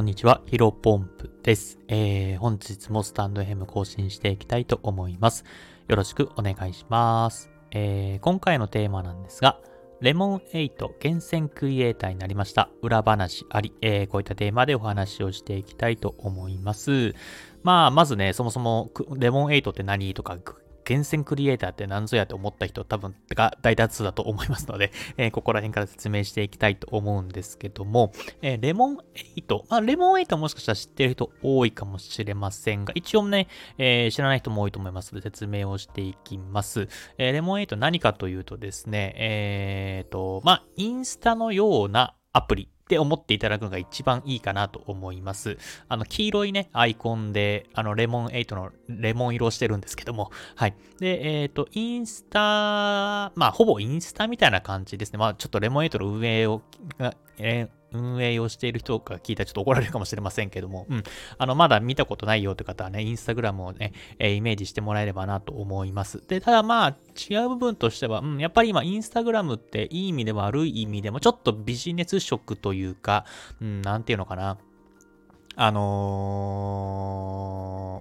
こんにちは、ヒロポンプです。えー、本日もスタンド FM 更新していきたいと思います。よろしくお願いします。えー、今回のテーマなんですが、レモン8厳選クリエイターになりました。裏話あり、えー、こういったテーマでお話をしていきたいと思います。まあ、まずね、そもそもレモン8って何とか厳選クリエイターって何ぞやって思った人多分が大多数だと思いますので、えー、ここら辺から説明していきたいと思うんですけども、えー、レモン8、まあ、レモン8もしかしたら知ってる人多いかもしれませんが、一応ね、えー、知らない人も多いと思いますので説明をしていきます。えレモン8何かというとですね、えっ、と、まあ、インスタのようなアプリって思っていただくのが一番いいかなと思います。あの、黄色いね、アイコンで、あの、レモン8のレモン色をしてるんですけども、はい。で、えっ、ー、と、インスタ、まあ、ほぼインスタみたいな感じですね。まあ、ちょっとレモン8の運営を、え運営をしている人が聞いたらちょっと怒られるかもしれませんけども、うん。あの、まだ見たことないよという方はね、インスタグラムをね、えー、イメージしてもらえればなと思います。で、ただまあ、違う部分としては、うん、やっぱり今、インスタグラムっていい意味でも悪い意味でも、ちょっとビジネス色というか、うん、なんていうのかな。あの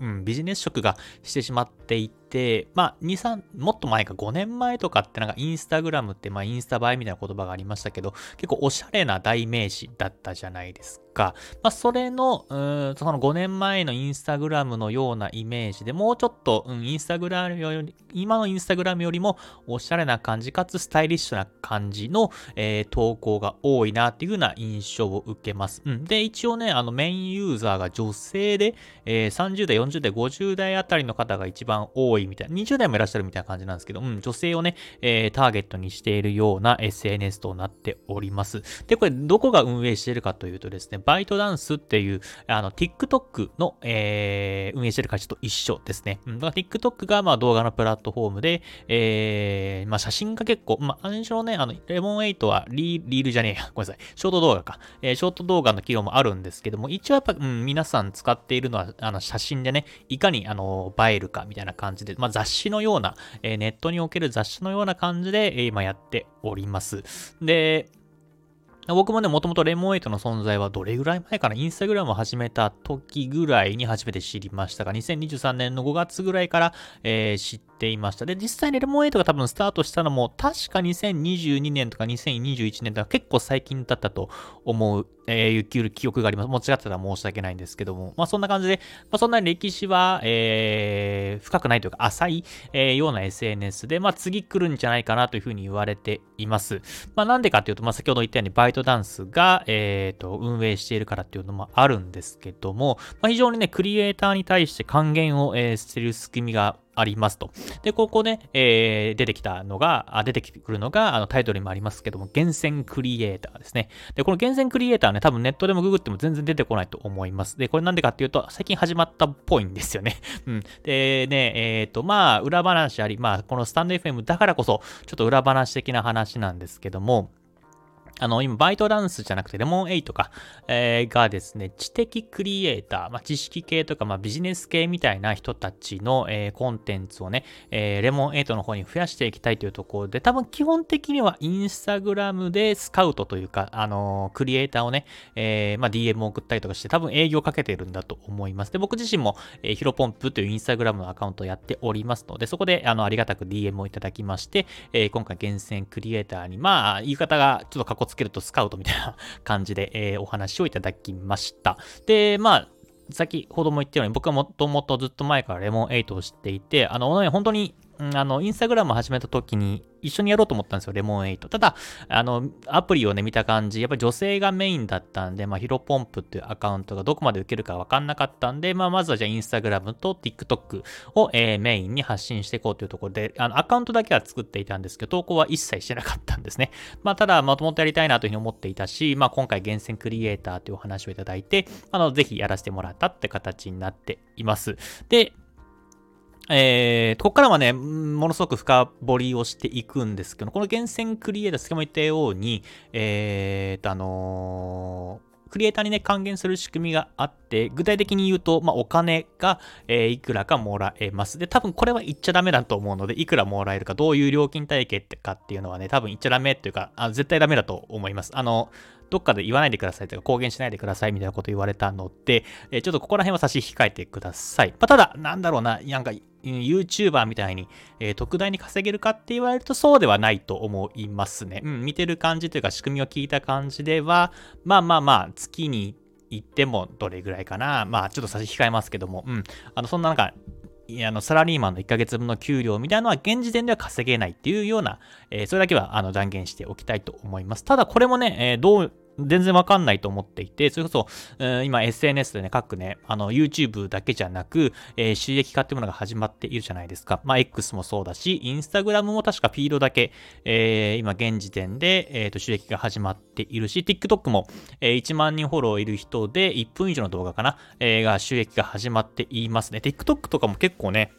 ー、うん、ビジネス色がしてしまっていて、て、まあ、2、3、もっと前か5年前とかってなんかインスタグラムって、まあ、インスタ映えみたいな言葉がありましたけど、結構おしゃれな代名詞だったじゃないですか。まあ、それの、うん、その5年前のインスタグラムのようなイメージでもうちょっと、うん、インスタグラムより、今のインスタグラムよりもおしゃれな感じ、かつスタイリッシュな感じの、えー、投稿が多いなっていう風な印象を受けます。うん。で、一応ね、あのメインユーザーが女性で、えー、30代、40代、50代あたりの方が一番多いいみたいな、20代もいらっしゃるみたいな感じなんですけど、うん、女性をね、えー、ターゲットにしているような SNS となっております。で、これどこが運営しているかというとですね、バイトダンスっていう、あの、TikTok の、えー、運営している会社と一緒ですね。うん、だから TikTok がまあ動画のプラットフォームで、えー、まあ写真が結構、まあ、最初ね、あの、レモン8はリールじゃねえや、ごめんなさい、ショート動画か。えー、ショート動画の機能もあるんですけども、一応やっぱ、うん、皆さん使っているのは、あの、写真でね、いかに、あの、映えるかみたいな感じで、まあ、雑誌のような、えー、ネットにおける雑誌のような感じで、えー、今やっております。で、僕もね、もともとレモンエイトの存在はどれぐらい前かな？インスタグラムを始めた時ぐらいに初めて知りましたが、2023年の5月ぐらいから、えー、知ってていました。で、実際にレモンエイトが多分スタートしたのも、確か2022年とか2021年とか結構最近だったと思う、えー、記憶があります。もう違ってたら申し訳ないんですけども、まあそんな感じで、まあそんなに歴史は、えー、深くないというか浅い、えー、ような SNS で、まあ次来るんじゃないかなというふうに言われています。まあなんでかっていうと、まあ先ほど言ったようにバイトダンスが、えー、と、運営しているからっていうのもあるんですけども、まあ非常にね、クリエイターに対して還元を、えー、する隙間がありますと。で、ここね、えー、出てきたのが、あ出てくるのが、あのタイトルにもありますけども、厳選クリエイターですね。で、この厳選クリエイターね、多分ネットでもググっても全然出てこないと思います。で、これなんでかっていうと、最近始まったっぽいんですよね。うん。で、ね、えっ、ー、と、まあ、裏話あり、まあ、このスタンド FM だからこそ、ちょっと裏話的な話なんですけども、あの、今、バイトダンスじゃなくて、レモン8か、えー、がですね、知的クリエイター、まあ、知識系とか、まあ、ビジネス系みたいな人たちの、えー、コンテンツをね、えー、レモン8の方に増やしていきたいというところで、多分基本的にはインスタグラムでスカウトというか、あのクリエイターをね、え、まあ、DM を送ったりとかして、多分営業かけてるんだと思います。で、僕自身も、えー、ヒロポンプというインスタグラムのアカウントをやっておりますので、そこで、あの、ありがたく DM をいただきまして、え、今回厳選クリエイターに、まあ、言い方がちょっとかっつけるとスカウトみたいな感じで、えー、お話をいただきました。で、まあ、先ほども言ったように、僕はもともとずっと前からレモン8を知っていて、あの、本当にあの、インスタグラム始めた時に一緒にやろうと思ったんですよ、レモン8。ただ、あの、アプリをね、見た感じ、やっぱり女性がメインだったんで、まあ、ヒロポンプっていうアカウントがどこまで受けるかわかんなかったんで、まあ、まずはじゃあインスタグラムと TikTok を、えー、メインに発信していこうというところで、あの、アカウントだけは作っていたんですけど、投稿は一切してなかったんですね。まあ、ただ、まともとやりたいなというふうに思っていたし、まあ、今回厳選クリエイターというお話をいただいて、あの、ぜひやらせてもらったって形になっています。で、えー、ここからはね、ものすごく深掘りをしていくんですけど、この厳選クリエイター、先ほど言ったように、えーと、あのークリエイターにね、還元する仕組みがあって、具体的に言うと、まあ、お金が、えー、いくらかもらえます。で、多分これは言っちゃダメだと思うので、いくらもらえるか、どういう料金体系ってかっていうのはね、多分言っちゃダメっていうか、あ絶対ダメだと思います。あの、どっかで言わないでくださいとか公言しないでくださいみたいなこと言われたので、えー、ちょっとここら辺は差し控えてください。まあ、ただ、なんだろうな、なんか、YouTuber みたいに、えー、特大に稼げるかって言われるとそうではないと思いますね。うん、見てる感じというか仕組みを聞いた感じでは、まあまあまあ、月に行ってもどれぐらいかな。まあちょっと差し控えますけども、うん。あの、そんななんか、あのサラリーマンの1ヶ月分の給料みたいなのは現時点では稼げないっていうような、えー、それだけはあの断言しておきたいと思います。ただこれもね、えー、どう全然わかんないと思っていて、それこそ、今 SNS でね、各ね、あの、YouTube だけじゃなく、えー、収益化ってものが始まっているじゃないですか。まあ、X もそうだし、Instagram も確かフィードだけ、えー、今現時点で、え、ー、と、収益が始まっているし、TikTok も、えー、1万人フォローいる人で、1分以上の動画かな、えー、が収益が始まっていますね。TikTok とかも結構ね、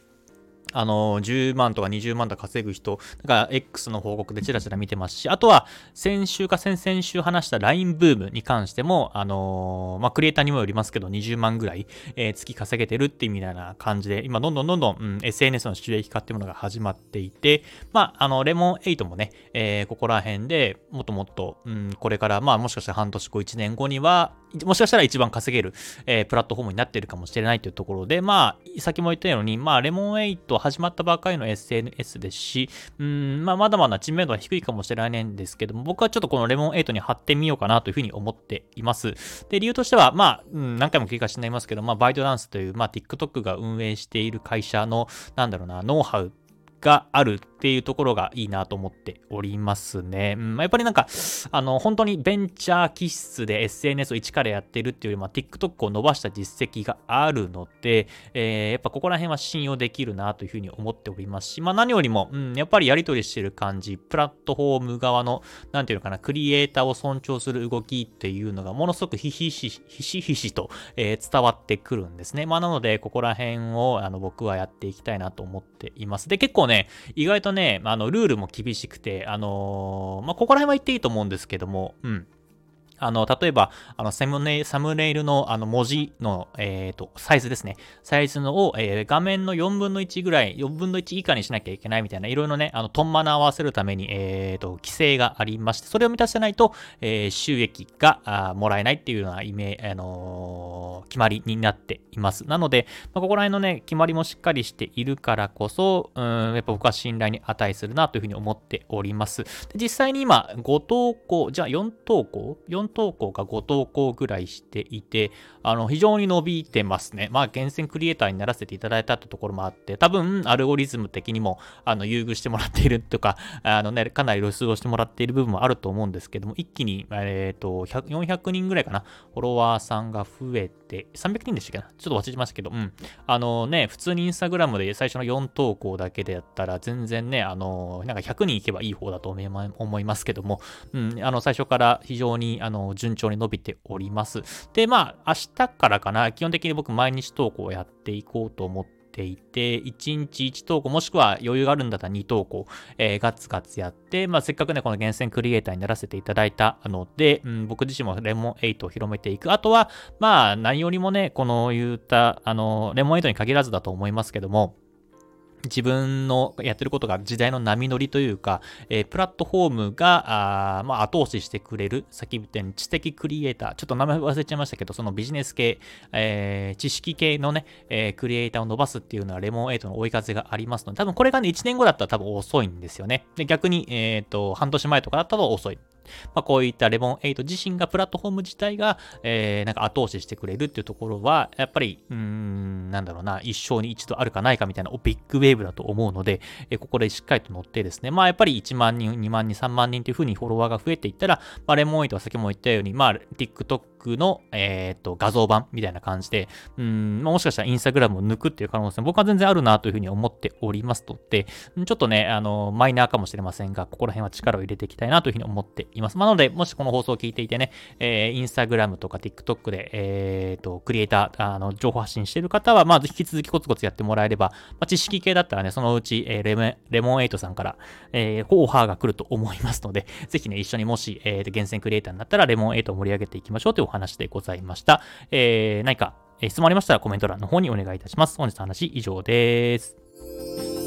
あの、10万とか20万とか稼ぐ人、だから X の報告でチラチラ見てますし、あとは先週か先々週話した LINE ブームに関しても、あのー、まあ、クリエイターにもよりますけど、20万ぐらい、えー、月稼げてるっていうみたいな感じで、今どんどんどんどん、うん、SNS の収益化っていうものが始まっていて、まあ、あの、レモン8もね、えー、ここら辺でもっともっと、うん、これから、まあ、もしかしたら半年後、1年後には、もしかしたら一番稼げる、えー、プラットフォームになっているかもしれないというところで、まあ、先も言ったように、まあ、レモン8始まったばかりの SNS ですし、うん、まあ、まだまだ知名度は低いかもしれないんですけども、僕はちょっとこのレモン8に貼ってみようかなというふうに思っています。で、理由としては、まあ、うん、何回も繰り返しになりますけど、まあ、バイトダンスという、まあ、TikTok が運営している会社の、なんだろうな、ノウハウがあるっていうところがいいなと思っておりますね。うん、やっぱりなんか、あの、本当にベンチャー気質で SNS を一からやってるっていうよりも、TikTok を伸ばした実績があるので、えー、やっぱここら辺は信用できるなというふうに思っておりますし、まあ何よりも、うん、やっぱりやり取りしてる感じ、プラットフォーム側の、なんていうのかな、クリエイターを尊重する動きっていうのがものすごくひしひし、ひしひしと、えー、伝わってくるんですね。まあなので、ここら辺をあの僕はやっていきたいなと思っています。で、結構ね、意外とね、あの、ルールも厳しくて、あのー、まあ、ここら辺は言っていいと思うんですけども、うん。あの、例えば、あの、サムネサムネイルの、あの、文字の、えっ、ー、と、サイズですね。サイズのを、えー、画面の4分の1ぐらい、4分の1以下にしなきゃいけないみたいな、いろいろね、あの、トンマナ合わせるために、えっ、ー、と、規制がありまして、それを満たせないと、え収益があもらえないっていうようなイメあの決まりになっています。なので、まあ、ここら辺のね、決まりもしっかりしているからこそ、うん、やっぱ僕は信頼に値するなというふうに思っております。で実際に今、5投稿、じゃあ4投稿 ?4 投稿か5投稿ぐらいしていて、あの、非常に伸びてますね。まあ、厳選クリエイターにならせていただいたってところもあって、多分、アルゴリズム的にも、あの、優遇してもらっているとか、あのね、かなり露出をしてもらっている部分もあると思うんですけども、一気に、えっ、ー、と、400人ぐらいかな、フォロワーさんが増えて、300人でしたっけな？ちょっと忘れましたけど、うん。あのね、普通にインスタグラムで最初の4投稿だけでやったら、全然ね、あの、なんか100人いけばいい方だと思いますけども、うん、あの、最初から非常に、あの、順調に伸びております。で、まあ、明日からかな、基本的に僕毎日投稿をやっていこうと思っていて、1日1投稿、もしくは余裕があるんだったら2投稿、えー、ガツガツやって、まあ、せっかくね、この厳選クリエイターにならせていただいたので、うん、僕自身もレモン8を広めていく。あとは、まあ、何よりもね、この言った、あの、レモン8に限らずだと思いますけども、自分のやってることが時代の波乗りというか、えー、プラットフォームが、あまあ、後押ししてくれる、さっき言ったように知的クリエイター、ちょっと名前忘れちゃいましたけど、そのビジネス系、えー、知識系のね、えー、クリエイターを伸ばすっていうのはレモン8の追い風がありますので、多分これがね、1年後だったら多分遅いんですよね。で、逆に、えっ、と、半年前とかだったら遅い。まあ、こういったレモン8自身がプラットフォーム自体が、えー、なんか後押ししてくれるっていうところは、やっぱり、うん、なんだろうな、一生に一度あるかないかみたいなビッグウェーブだと思うので、えー、ここでしっかりと乗ってですね、まあやっぱり1万人、2万人、3万人というふうにフォロワーが増えていったら、まあ、レモン8は先も言ったように、まあ TikTok の、えっ、ー、と、画像版みたいな感じで、うん、もしかしたらインスタグラムを抜くっていう可能性僕は全然あるなというふうに思っておりますので、ちょっとね、あの、マイナーかもしれませんが、ここら辺は力を入れていきたいなというふうに思っています。なので、もしこの放送を聞いていてね、えー、インスタグラムとか TikTok で、えっ、ー、と、クリエイター、あの、情報発信している方は、まず引き続きコツコツやってもらえれば、まあ、知識系だったらね、そのうち、えー、レモンレモン8さんから、えー、オファーが来ると思いますので、ぜひね、一緒にもし、えー、厳選クリエイターになったら、レモン8を盛り上げていきましょうという話でございました。えー、何か質問ありましたらコメント欄の方にお願いいたします。本日の話以上です。